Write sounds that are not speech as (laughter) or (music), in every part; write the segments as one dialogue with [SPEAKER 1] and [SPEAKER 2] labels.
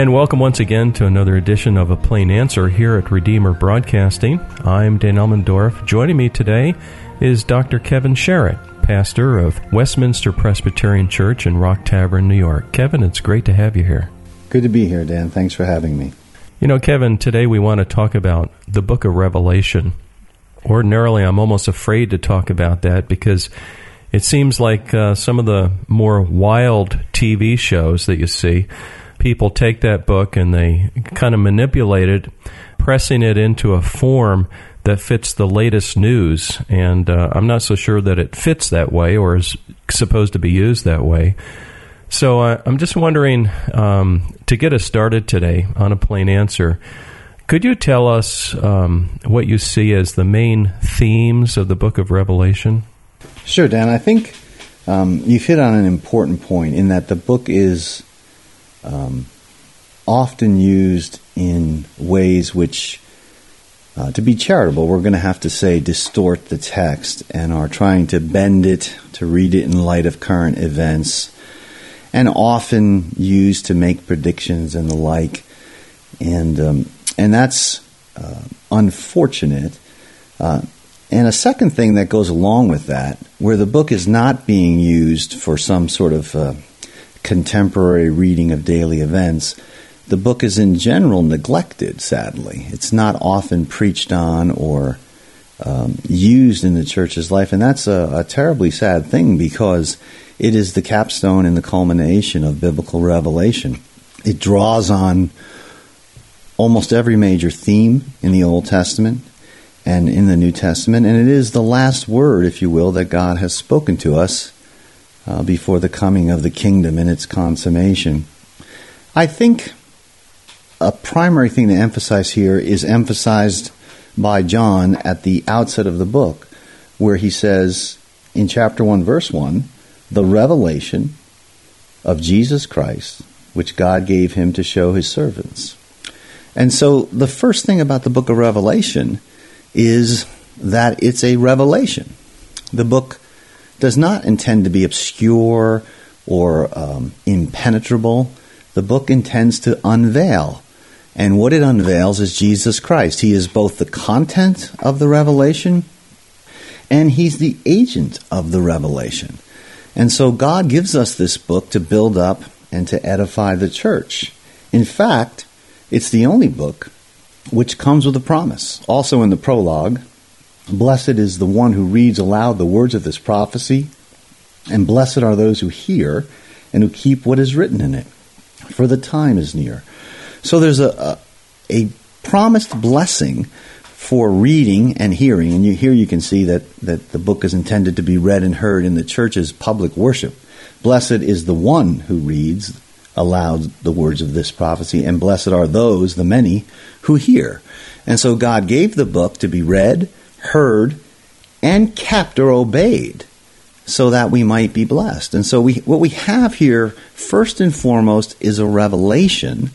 [SPEAKER 1] And welcome once again to another edition of A Plain Answer here at Redeemer Broadcasting. I'm Dan Elmendorf. Joining me today is Dr. Kevin Chiarot, pastor of Westminster Presbyterian Church in Rock Tavern, New York. Kevin, it's great to have you here.
[SPEAKER 2] Good to be here, Dan. Thanks for having me.
[SPEAKER 1] You know, Kevin, today we want to talk about the book of Revelation. Ordinarily, I'm almost afraid to talk about that because it seems like uh, some of the more wild TV shows that you see people take that book and they kind of manipulate it, pressing it into a form that fits the latest news. And uh, I'm not so sure that it fits that way or is supposed to be used that way. So uh, I'm just wondering um, to get us started today on a plain answer. Could you tell us um, what you see as the main themes of the book of Revelation?
[SPEAKER 2] Sure, Dan. I think um, you've hit on an important point in that the book is um, often used in ways which, uh, to be charitable, we're going to have to say distort the text and are trying to bend it to read it in light of current events, and often used to make predictions and the like. And um, and that's uh, unfortunate. Uh, and a second thing that goes along with that, where the book is not being used for some sort of uh, contemporary reading of daily events, the book is in general neglected, sadly. It's not often preached on or um, used in the church's life, and that's a, a terribly sad thing because it is the capstone and the culmination of biblical revelation. It draws on almost every major theme in the Old Testament and in the New Testament, and it is the last word, if you will, that God has spoken to us uh, before the coming of the kingdom and its consummation. I think a primary thing to emphasize here is emphasized by John at the outset of the book, where he says in chapter 1, verse 1, the revelation of Jesus Christ, which God gave him to show his servants. And so the first thing about the book of Revelation is that it's a revelation. The book does not intend to be obscure or um, impenetrable. The book intends to unveil. And what it unveils is Jesus Christ. He is both the content of the revelation and he's the agent of the revelation. And so God gives us this book to build up and to edify the church. In fact, it's the only book which comes with a promise. Also in the prologue, Blessed is the one who reads aloud the words of this prophecy, and blessed are those who hear and who keep what is written in it, for the time is near. So there's a, a, a promised blessing for reading and hearing, and you, here you can see that, that the book is intended to be read and heard in the church's public worship. Blessed is the one who reads aloud the words of this prophecy, and blessed are those, the many, who hear. And so God gave the book to be read heard, and kept or obeyed so that we might be blessed. And so we, what we have here, first and foremost, is a revelation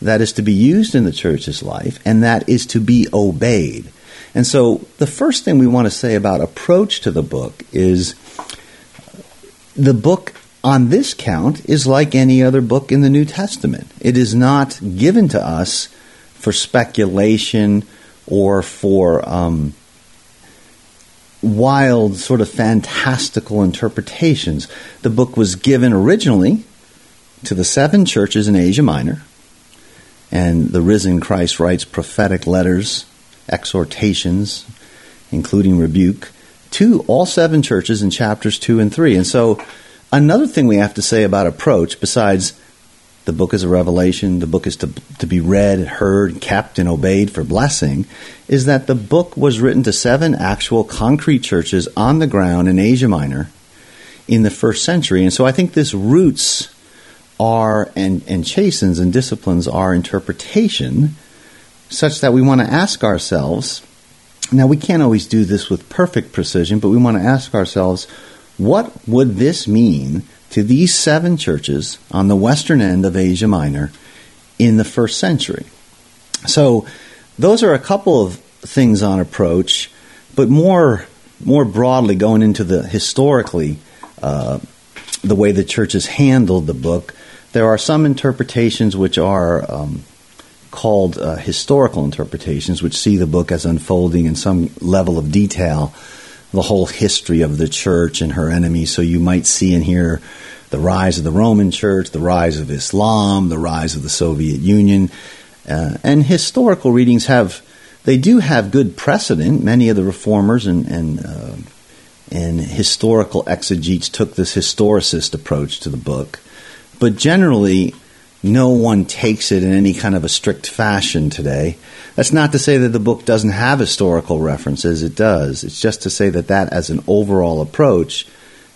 [SPEAKER 2] that is to be used in the church's life and that is to be obeyed. And so the first thing we want to say about approach to the book is the book on this count is like any other book in the New Testament. It is not given to us for speculation or for um, wild, sort of fantastical interpretations. The book was given originally to the seven churches in Asia Minor, and the risen Christ writes prophetic letters, exhortations, including rebuke, to all seven churches in chapters 2 and 3. And so, another thing we have to say about approach, besides the book is a revelation. The book is to, to be read, heard, kept, and obeyed for blessing. Is that the book was written to seven actual concrete churches on the ground in Asia Minor in the first century. And so I think this roots are and, and chastens and disciplines our interpretation such that we want to ask ourselves now we can't always do this with perfect precision, but we want to ask ourselves what would this mean to these seven churches on the western end of Asia Minor in the first century. So, those are a couple of things on approach, but more more broadly, going into the historically uh, the way the churches handled the book. there are some interpretations which are um, called uh, historical interpretations, which see the book as unfolding in some level of detail the whole history of the church and her enemies. So you might see and hear the rise of the Roman Church, the rise of Islam, the rise of the Soviet Union, uh, and historical readings have they do have good precedent. Many of the reformers and and, uh, and historical exegetes took this historicist approach to the book, but generally, no one takes it in any kind of a strict fashion today. That's not to say that the book doesn't have historical references. It does. It's just to say that that, as an overall approach,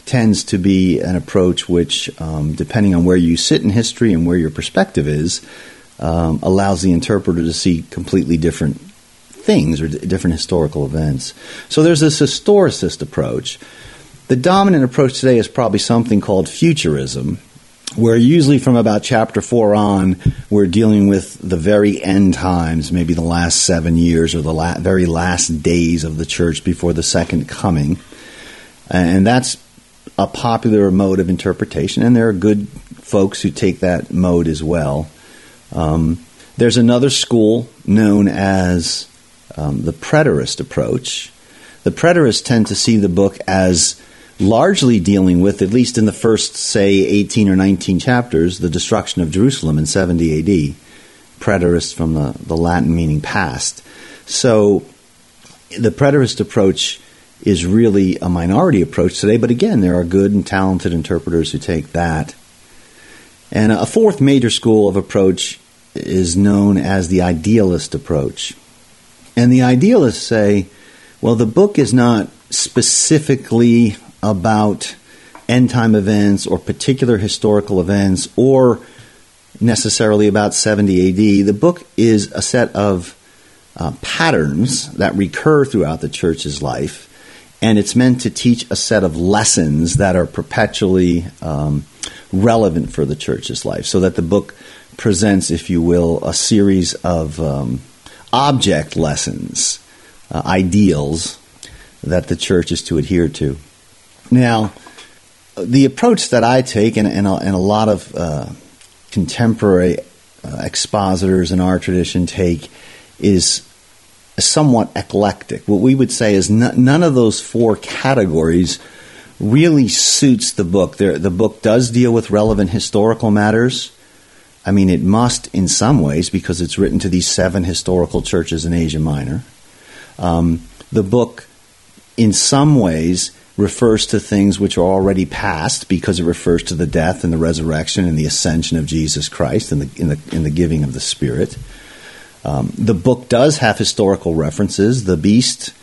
[SPEAKER 2] tends to be an approach which, um, depending on where you sit in history and where your perspective is, um, allows the interpreter to see completely different things or d- different historical events. So there's this historicist approach. The dominant approach today is probably something called futurism, where usually from about chapter four on, we're dealing with the very end times, maybe the last seven years or the la- very last days of the church before the second coming. And that's a popular mode of interpretation, and there are good folks who take that mode as well. Um, there's another school known as um, the preterist approach. The preterists tend to see the book as largely dealing with, at least in the first, say, 18 or 19 chapters, the destruction of Jerusalem in 70 AD. Preterist from the, the Latin meaning past. So the preterist approach is really a minority approach today, but again, there are good and talented interpreters who take that. And a fourth major school of approach is known as the idealist approach. And the idealists say, well, the book is not specifically about end time events or particular historical events or necessarily about 70 AD. The book is a set of uh, patterns that recur throughout the church's life, and it's meant to teach a set of lessons that are perpetually um, relevant for the church's life, so that the book presents, if you will, a series of um, object lessons, uh, ideals that the church is to adhere to. Now, the approach that I take, and, and, a, and a lot of uh, contemporary uh, expositors in our tradition take, is somewhat eclectic. What we would say is n- none of those four categories really suits the book. There, the book does deal with relevant historical matters. I mean, it must in some ways because it's written to these seven historical churches in Asia Minor. Um, the book, in some ways, refers to things which are already past because it refers to the death and the resurrection and the ascension of Jesus Christ and the, in, the, in the giving of the Spirit. Um, the book does have historical references. The beast,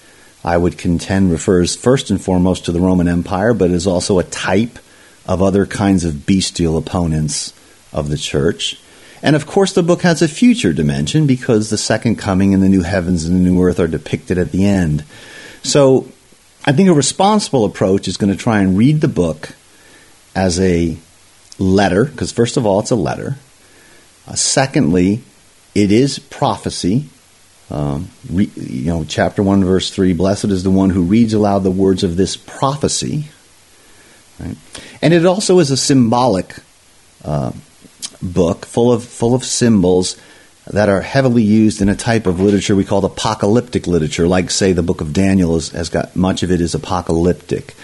[SPEAKER 2] I would contend, refers first and foremost to the Roman Empire, but is also a type of other kinds of bestial opponents of the church. And of course, the book has a future dimension because the second coming and the new heavens and the new earth are depicted at the end. So I think a responsible approach is going to try and read the book as a letter, because first of all, it's a letter. Uh, secondly, it is prophecy. Um, re, you know, chapter 1, verse 3 Blessed is the one who reads aloud the words of this prophecy. Right? And it also is a symbolic uh, book full of, full of symbols that are heavily used in a type of literature we call apocalyptic literature, like, say, the book of Daniel is, has got much of it is apocalyptic,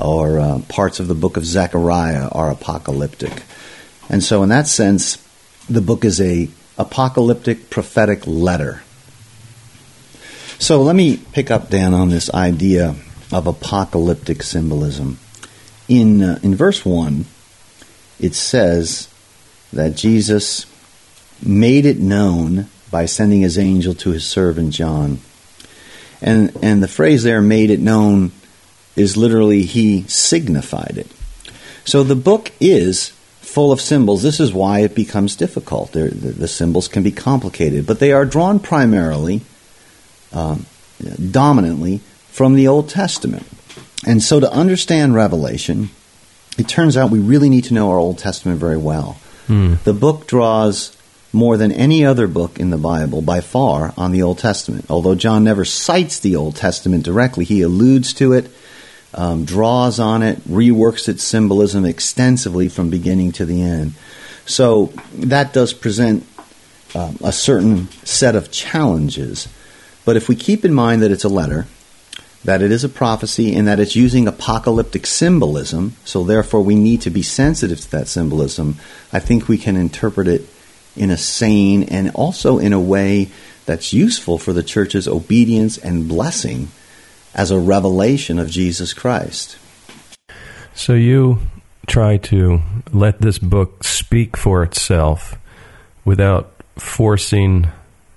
[SPEAKER 2] or uh, parts of the book of Zechariah are apocalyptic. And so, in that sense, the book is a apocalyptic prophetic letter. So, let me pick up, Dan, on this idea of apocalyptic symbolism. In, uh, in verse 1, it says that Jesus made it known by sending his angel to his servant John. And, and the phrase there, made it known, is literally he signified it. So the book is full of symbols. This is why it becomes difficult. The, the, symbols can be complicated, but they are drawn primarily, um, dominantly, from the Old Testament. And so to understand Revelation, it turns out we really need to know our Old Testament very well. Mm. The book draws more than any other book in the Bible by far on the Old Testament. Although John never cites the Old Testament directly, he alludes to it, um, draws on it, reworks its symbolism extensively from beginning to the end. So that does present um, a certain set of challenges. But if we keep in mind that it's a letter, that it is a prophecy, and that it's using apocalyptic symbolism, so therefore we need to be sensitive to that symbolism, I think we can interpret it in a sane and also in a way that's useful for the church's obedience and blessing as a revelation of Jesus Christ.
[SPEAKER 1] So you try to let this book speak for itself without forcing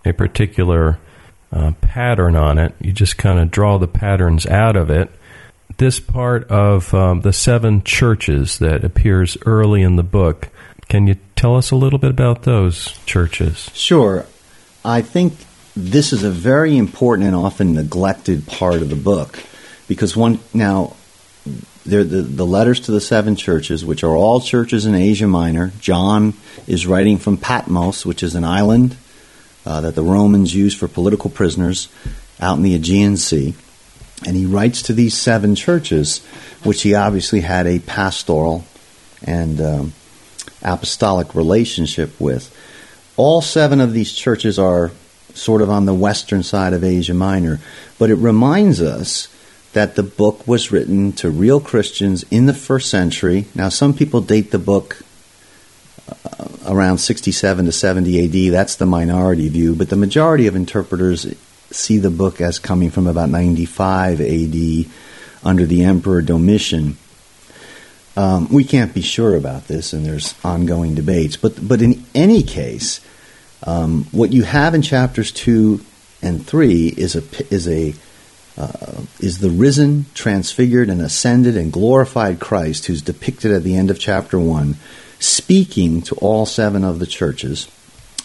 [SPEAKER 1] a particular uh, pattern on it. You just kind of draw the patterns out of it. This part of um, the seven churches that appears early in the book, can you tell us a little bit about those churches?
[SPEAKER 2] Sure. I think this is a very important and often neglected part of the book because one now the, the letters to the seven churches, which are all churches in Asia Minor. John is writing from Patmos, which is an island uh, that the Romans used for political prisoners out in the Aegean Sea. And he writes to these seven churches, which he obviously had a pastoral and um, apostolic relationship with. All seven of these churches are sort of on the western side of Asia Minor, but it reminds us that the book was written to real Christians in the first century. Now, some people date the book uh, around 67 to 70 AD. That's the minority view, but the majority of interpreters see the book as coming from about 95 AD under the Emperor Domitian. Um, we can't be sure about this, and there's ongoing debates. But but in any case, um, what you have in chapters two and three is a is a uh, is the risen, transfigured, and ascended and glorified Christ, who's depicted at the end of chapter one, speaking to all seven of the churches,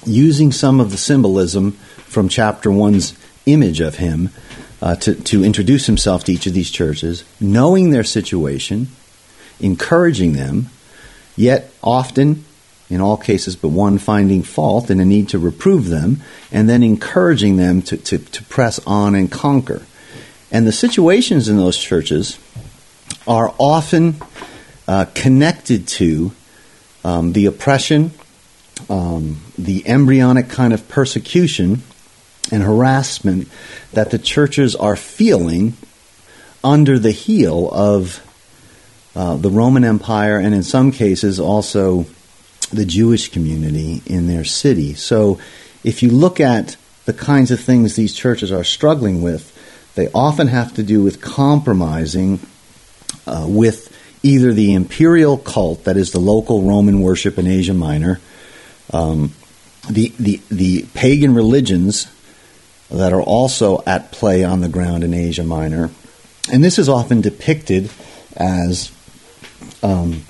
[SPEAKER 2] using some of the symbolism from chapter one's image of him uh, to, to introduce himself to each of these churches, knowing their situation, encouraging them, yet often in all cases but one, finding fault and a need to reprove them, and then encouraging them to, to, to press on and conquer. And the situations in those churches are often uh, connected to um, the oppression, um, the embryonic kind of persecution and harassment that the churches are feeling under the heel of uh, the Roman Empire and, in some cases, also the Jewish community in their city. So if you look at the kinds of things these churches are struggling with, they often have to do with compromising uh, with either the imperial cult, that is the local Roman worship in Asia Minor, um, the, the, the pagan religions that are also at play on the ground in Asia Minor. And this is often depicted as um,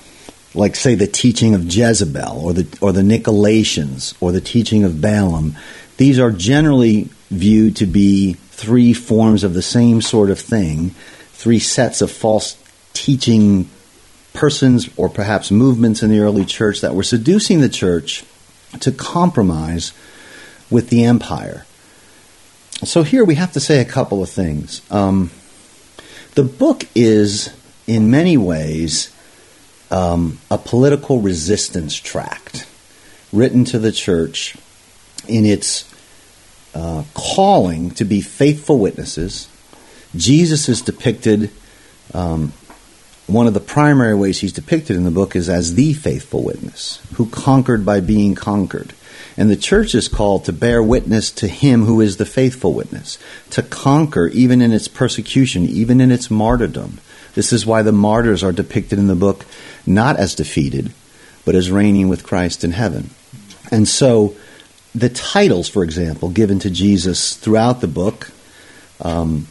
[SPEAKER 2] like say the teaching of Jezebel or the or the Nicolaitans or the teaching of Balaam, these are generally viewed to be three forms of the same sort of thing, three sets of false teaching persons or perhaps movements in the early church that were seducing the church to compromise with the empire. So here we have to say a couple of things. Um, the book is, in many ways, um, a political resistance tract written to the church in its uh, calling to be faithful witnesses. Jesus is depicted, um, one of the primary ways he's depicted in the book is as the faithful witness who conquered by being conquered. And the church is called to bear witness to him who is the faithful witness, to conquer even in its persecution, even in its martyrdom. This is why the martyrs are depicted in the book not as defeated, but as reigning with Christ in heaven. And so the titles, for example, given to Jesus throughout the book um,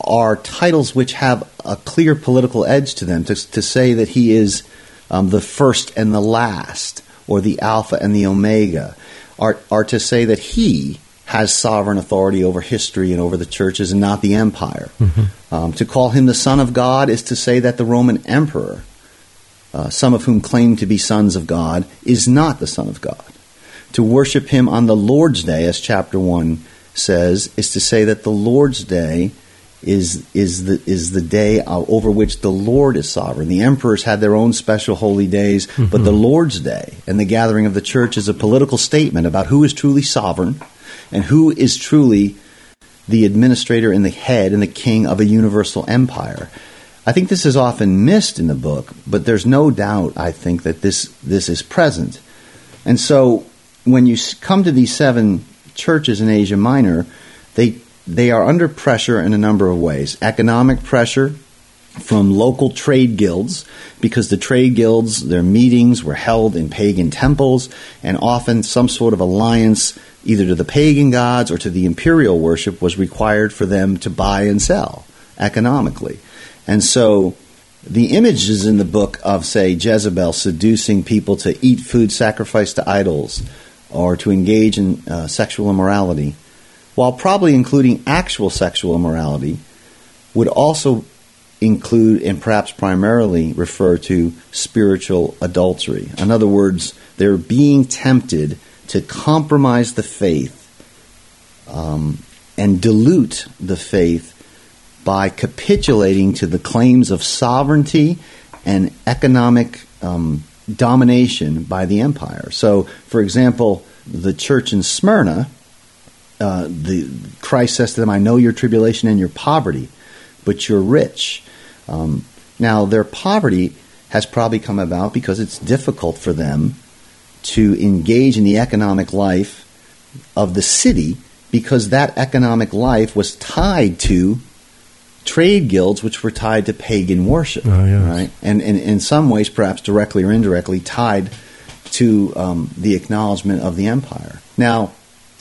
[SPEAKER 2] are titles which have a clear political edge to them to, to say that he is um, the first and the last, or the Alpha and the Omega, are, are to say that he has sovereign authority over history and over the churches and not the empire. Mm-hmm. Um, to call him the Son of God is to say that the Roman emperor, uh, some of whom claim to be sons of God, is not the Son of God. To worship him on the Lord's Day, as chapter 1 says, is to say that the Lord's Day is is the is the day uh, over which the Lord is sovereign. The emperors had their own special holy days, mm-hmm. but the Lord's day and the gathering of the church is a political statement about who is truly sovereign and who is truly the administrator and the head and the king of a universal empire. I think this is often missed in the book, but there's no doubt I think that this this is present. And so when you come to these seven churches in Asia Minor, they they are under pressure in a number of ways. Economic pressure from local trade guilds, because the trade guilds, their meetings were held in pagan temples, and often some sort of alliance either to the pagan gods or to the imperial worship was required for them to buy and sell economically. And so the images in the book of, say, Jezebel seducing people to eat food sacrificed to idols or to engage in uh, sexual immorality while probably including actual sexual immorality, would also include and perhaps primarily refer to spiritual adultery. In other words, they're being tempted to compromise the faith um, and dilute the faith by capitulating to the claims of sovereignty and economic um, domination by the empire. So, for example, the church in Smyrna uh, the Christ says to them, "I know your tribulation and your poverty, but you're rich." Um, now, their poverty has probably come about because it's difficult for them to engage in the economic life of the city because that economic life was tied to trade guilds which were tied to pagan worship
[SPEAKER 1] oh, yes.
[SPEAKER 2] right and, and, in some ways perhaps directly or indirectly tied to um, the acknowledgement of the empire now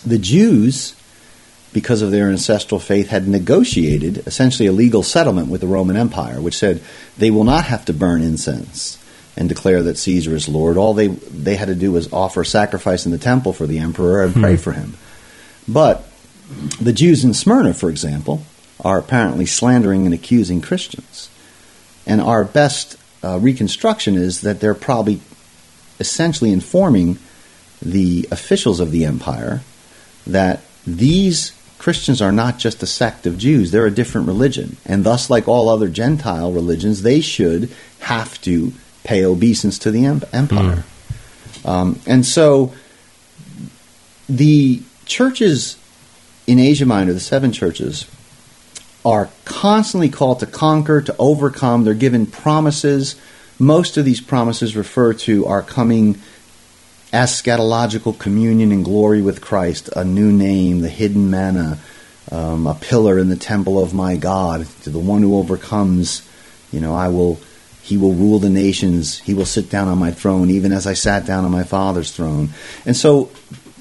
[SPEAKER 2] the Jews, because of their ancestral faith, had negotiated essentially a legal settlement with the Roman Empire, which said they will not have to burn incense and declare that Caesar is Lord. All they they had to do was offer sacrifice in the temple for the emperor and pray hmm. for him. But the Jews in Smyrna, for example, are apparently slandering and accusing Christians. And our best uh, reconstruction is that they're probably essentially informing the officials of the empire that these Christians are not just a sect of Jews, they're a different religion. And thus, like all other Gentile religions, they should have to pay obeisance to the empire. Mm. Um, and so the churches in Asia Minor, the seven churches, are constantly called to conquer, to overcome. They're given promises. Most of these promises refer to our coming eschatological communion and glory with Christ, a new name, the hidden manna, um, a pillar in the temple of my God. To the one who overcomes, you know, I will. He will rule the nations. He will sit down on my throne, even as I sat down on my father's throne. And so,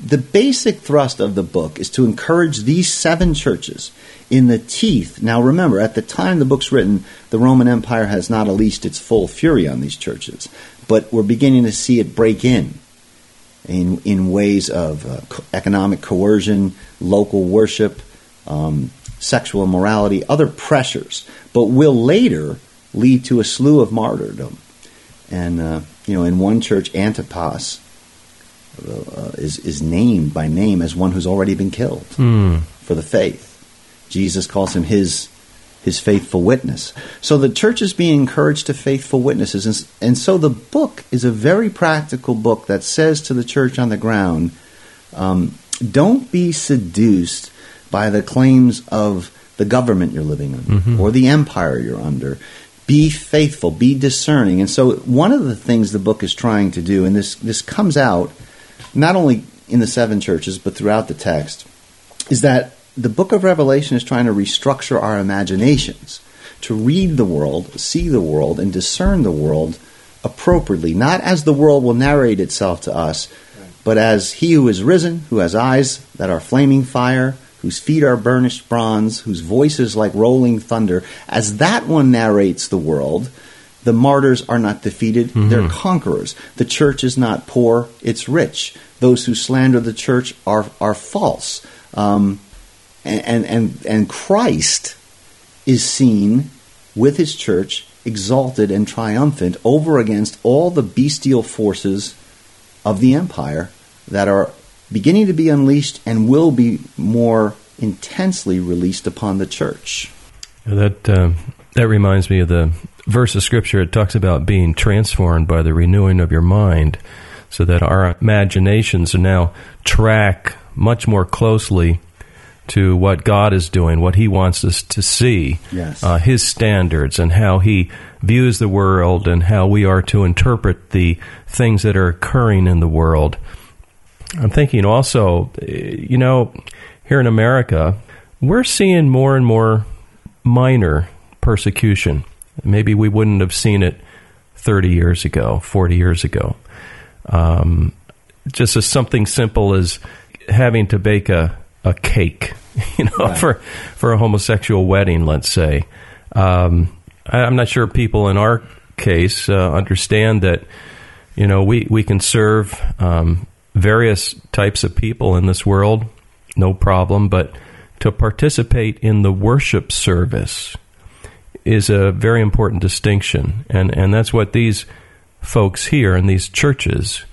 [SPEAKER 2] the basic thrust of the book is to encourage these seven churches in the teeth. Now, remember, at the time the book's written, the Roman Empire has not unleashed its full fury on these churches, but we're beginning to see it break in in, in ways of uh, co- economic coercion, local worship, um, sexual immorality, other pressures, but will later lead to a slew of martyrdom. And, uh, you know, in one church, Antipas uh, is, is named by name as one who's already been killed
[SPEAKER 1] mm.
[SPEAKER 2] for the faith. Jesus calls him his his faithful witness. So the church is being encouraged to faithful witnesses. And, and, so the book is a very practical book that says to the church on the ground um, don't be seduced by the claims of the government you're living under mm-hmm. or the empire you're under. Be faithful, be discerning. And so one of the things the book is trying to do, and this, this comes out not only in the seven churches, but throughout the text, is that the book of Revelation is trying to restructure our imaginations to read the world, see the world, and discern the world appropriately, not as the world will narrate itself to us, but as he who is risen, who has eyes that are flaming fire, whose feet are burnished bronze, whose voice is like rolling thunder, as that one narrates the world, the martyrs are not defeated, mm-hmm. they're conquerors. The church is not poor, it's rich. Those who slander the church are, are false. Um, and, and, and Christ is seen with his church exalted and triumphant over against all the bestial forces of the empire that are beginning to be unleashed and will be more intensely released upon the church.
[SPEAKER 1] That uh, that reminds me of the verse of scripture. It talks about being transformed by the renewing of your mind, so that our imaginations now track much more closely to what God is doing, what He wants us to see,
[SPEAKER 2] Yes.
[SPEAKER 1] uh, His standards, and how He views the world, and how we are to interpret the things that are occurring in the world. I'm thinking also, eh, you know, here in America, we're seeing more and more minor persecution. Maybe we wouldn't have seen it 30 years ago, 40 years ago. Um, just as something simple as having to bake a, a cake, (laughs) you know,
[SPEAKER 2] Right.
[SPEAKER 1] for, for a homosexual wedding, let's say. Um, I, I'm not sure people in our case uh, understand that, you know, we, we can serve um, various types of people in this world, no problem, but to participate in the worship service is a very important distinction, and and that's what these folks here in these churches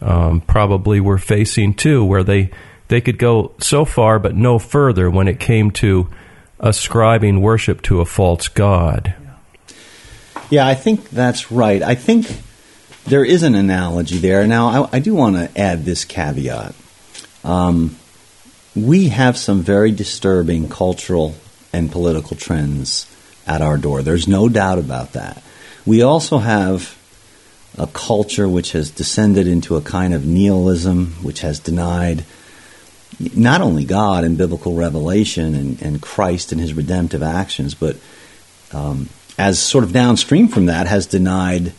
[SPEAKER 1] um, probably were facing too, where they they could go so far but no further when it came to ascribing worship to a false god.
[SPEAKER 2] Yeah, I think that's right. I think there is an analogy there. Now, I, I do want to add this caveat. Um, we have some very disturbing cultural and political trends at our door. There's no doubt about that. We also have a culture which has descended into a kind of nihilism, which has denied not only God and biblical revelation and, and Christ and his redemptive actions, but um, as sort of downstream from that, has denied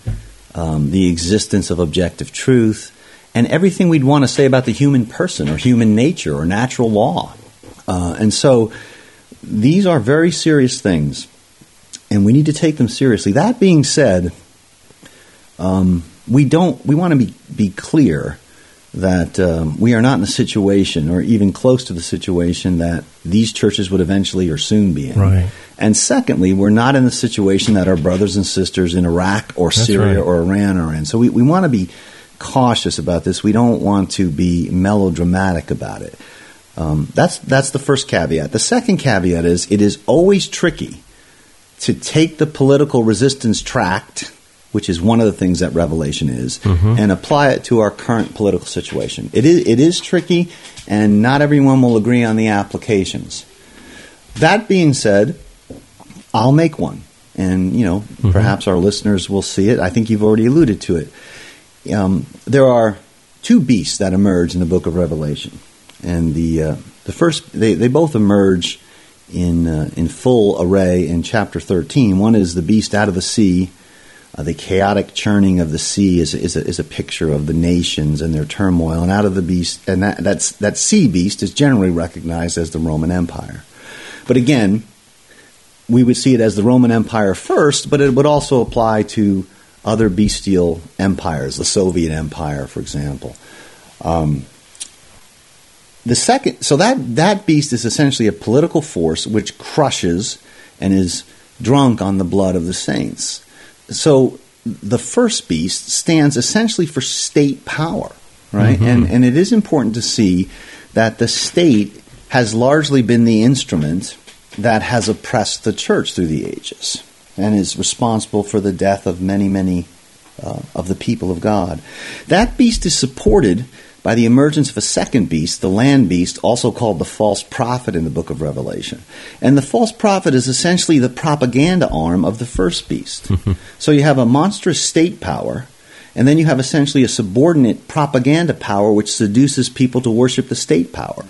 [SPEAKER 2] um, the existence of objective truth and everything we'd want to say about the human person or human nature or natural law. Uh, and so these are very serious things, and we need to take them seriously. That being said, um, we don't. We want to be be clear that um, we are not in a situation, or even close to the situation that these churches would eventually or soon be in.
[SPEAKER 1] Right.
[SPEAKER 2] And secondly, we're not in the situation that our brothers and sisters in Iraq or
[SPEAKER 1] That's
[SPEAKER 2] Syria
[SPEAKER 1] right.
[SPEAKER 2] or Iran are in. So we, we want to be cautious about this. We don't want to be melodramatic about it. Um, that's that's the first caveat. The second caveat is it is always tricky to take the political resistance tract, which is one of the things that Revelation is, and apply it to our current political situation. It is it is tricky, and not everyone will agree on the applications. That being said, I'll make one, and you know perhaps our listeners will see it. I think you've already alluded to it. Um, there are two beasts that emerge in the Book of Revelation, and the uh, the first they, they both emerge in uh, in full array in chapter thirteen. One is the beast out of the sea. Uh, the chaotic churning of the sea is, is, a, is a picture of the nations and their turmoil, and out of the beast, and that that's, that sea beast is generally recognized as the Roman Empire. But again, we would see it as the Roman Empire first, but it would also apply to other bestial empires, the Soviet Empire, for example. Um, the second, so that that beast is essentially a political force which crushes and is drunk on the blood of the saints. So the first beast stands essentially for state power, right? And and it is important to see that the state has largely been the instrument that has oppressed the church through the ages and is responsible for the death of many, many uh, of the people of God. That beast is supported by the emergence of a second beast, the land beast, also called the false prophet in the book of Revelation. And the false prophet is essentially the propaganda arm of the first beast. (laughs) so you have a monstrous state power, and then you have essentially a subordinate propaganda power which seduces people to worship the state power.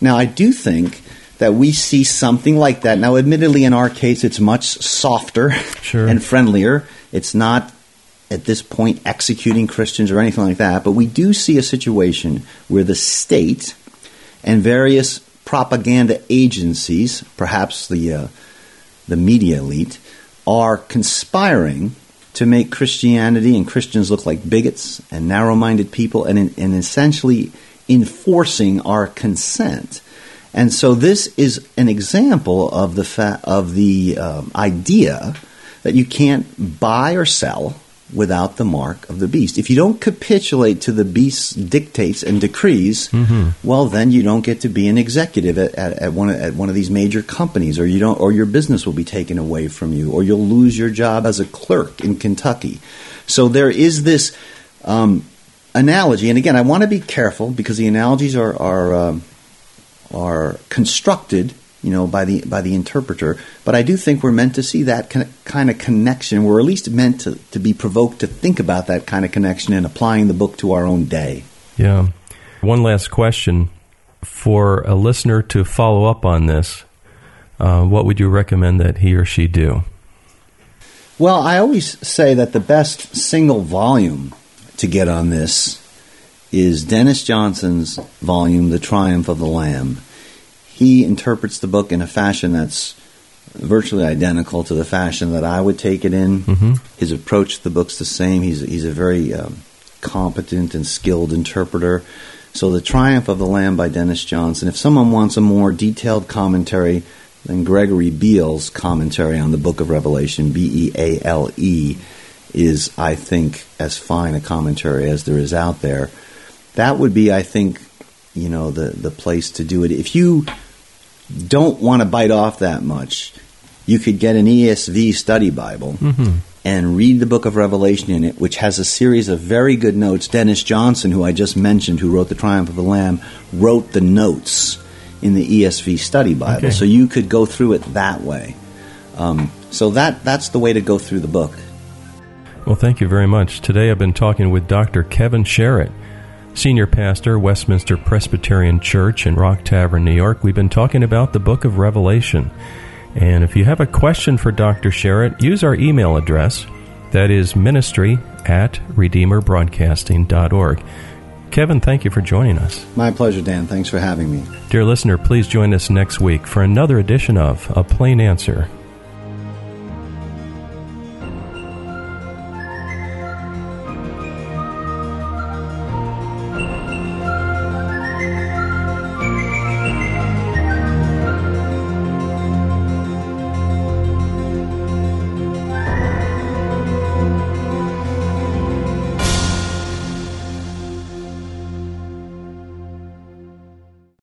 [SPEAKER 2] Now, I do think that we see something like that. Now, admittedly, in our case, it's much softer
[SPEAKER 1] Sure.
[SPEAKER 2] and friendlier. It's not at this point executing Christians or anything like that, but we do see a situation where the state and various propaganda agencies, perhaps the uh, the media elite, are conspiring to make Christianity and Christians look like bigots and narrow-minded people, and, and essentially enforcing our consent. And so this is an example of the fa- of the um, idea that you can't buy or sell without the mark of the beast. If you don't capitulate to the beast's dictates and decrees, mm-hmm. well, then you don't get to be an executive at, at, at, one, at one of these major companies, or you don't, or your business will be taken away from you, or you'll lose your job as a clerk in Kentucky. So there is this um, analogy, and again, I want to be careful because the analogies are are um, are constructed you know, by the by the interpreter. But I do think we're meant to see that kind of connection. We're at least meant to, to be provoked to think about that kind of connection and applying the book to our own day.
[SPEAKER 1] Yeah. One last question for a listener to follow up on this. Uh, what would you recommend that he or she do?
[SPEAKER 2] Well, I always say that the best single volume to get on this is Dennis Johnson's volume, The Triumph of the Lamb he interprets the book in a fashion that's virtually identical to the fashion that I would take it in. Mm-hmm. His approach to the book's the same. He's he's a very um, competent and skilled interpreter. So, The Triumph of the Lamb by Dennis Johnson. If someone wants a more detailed commentary than Gregory Beale's commentary on the book of Revelation, B E A L E, is, I think, as fine a commentary as there is out there. That would be, I think, you know, the, the place to do it. If you don't want to bite off that much, you could get an ESV study Bible mm-hmm. and read the book of Revelation in it, which has a series of very good notes. Dennis Johnson, who I just mentioned, who wrote The Triumph of the Lamb, wrote the notes in the ESV study Bible. Okay. So you could go through it that way. Um, so that that's the way to go through the book.
[SPEAKER 1] Well, thank you very much. Today I've been talking with Dr. Kevin Chiarot senior pastor, Westminster Presbyterian Church in Rock Tavern, New York. We've been talking about the book of Revelation. And if you have a question for Dr. Chiarot, use our email address. That is ministry at redeemerbroadcasting.org. Kevin, thank you for joining us.
[SPEAKER 2] My pleasure, Dan. Thanks for having me.
[SPEAKER 1] Dear listener, please join us next week for another edition of A Plain Answer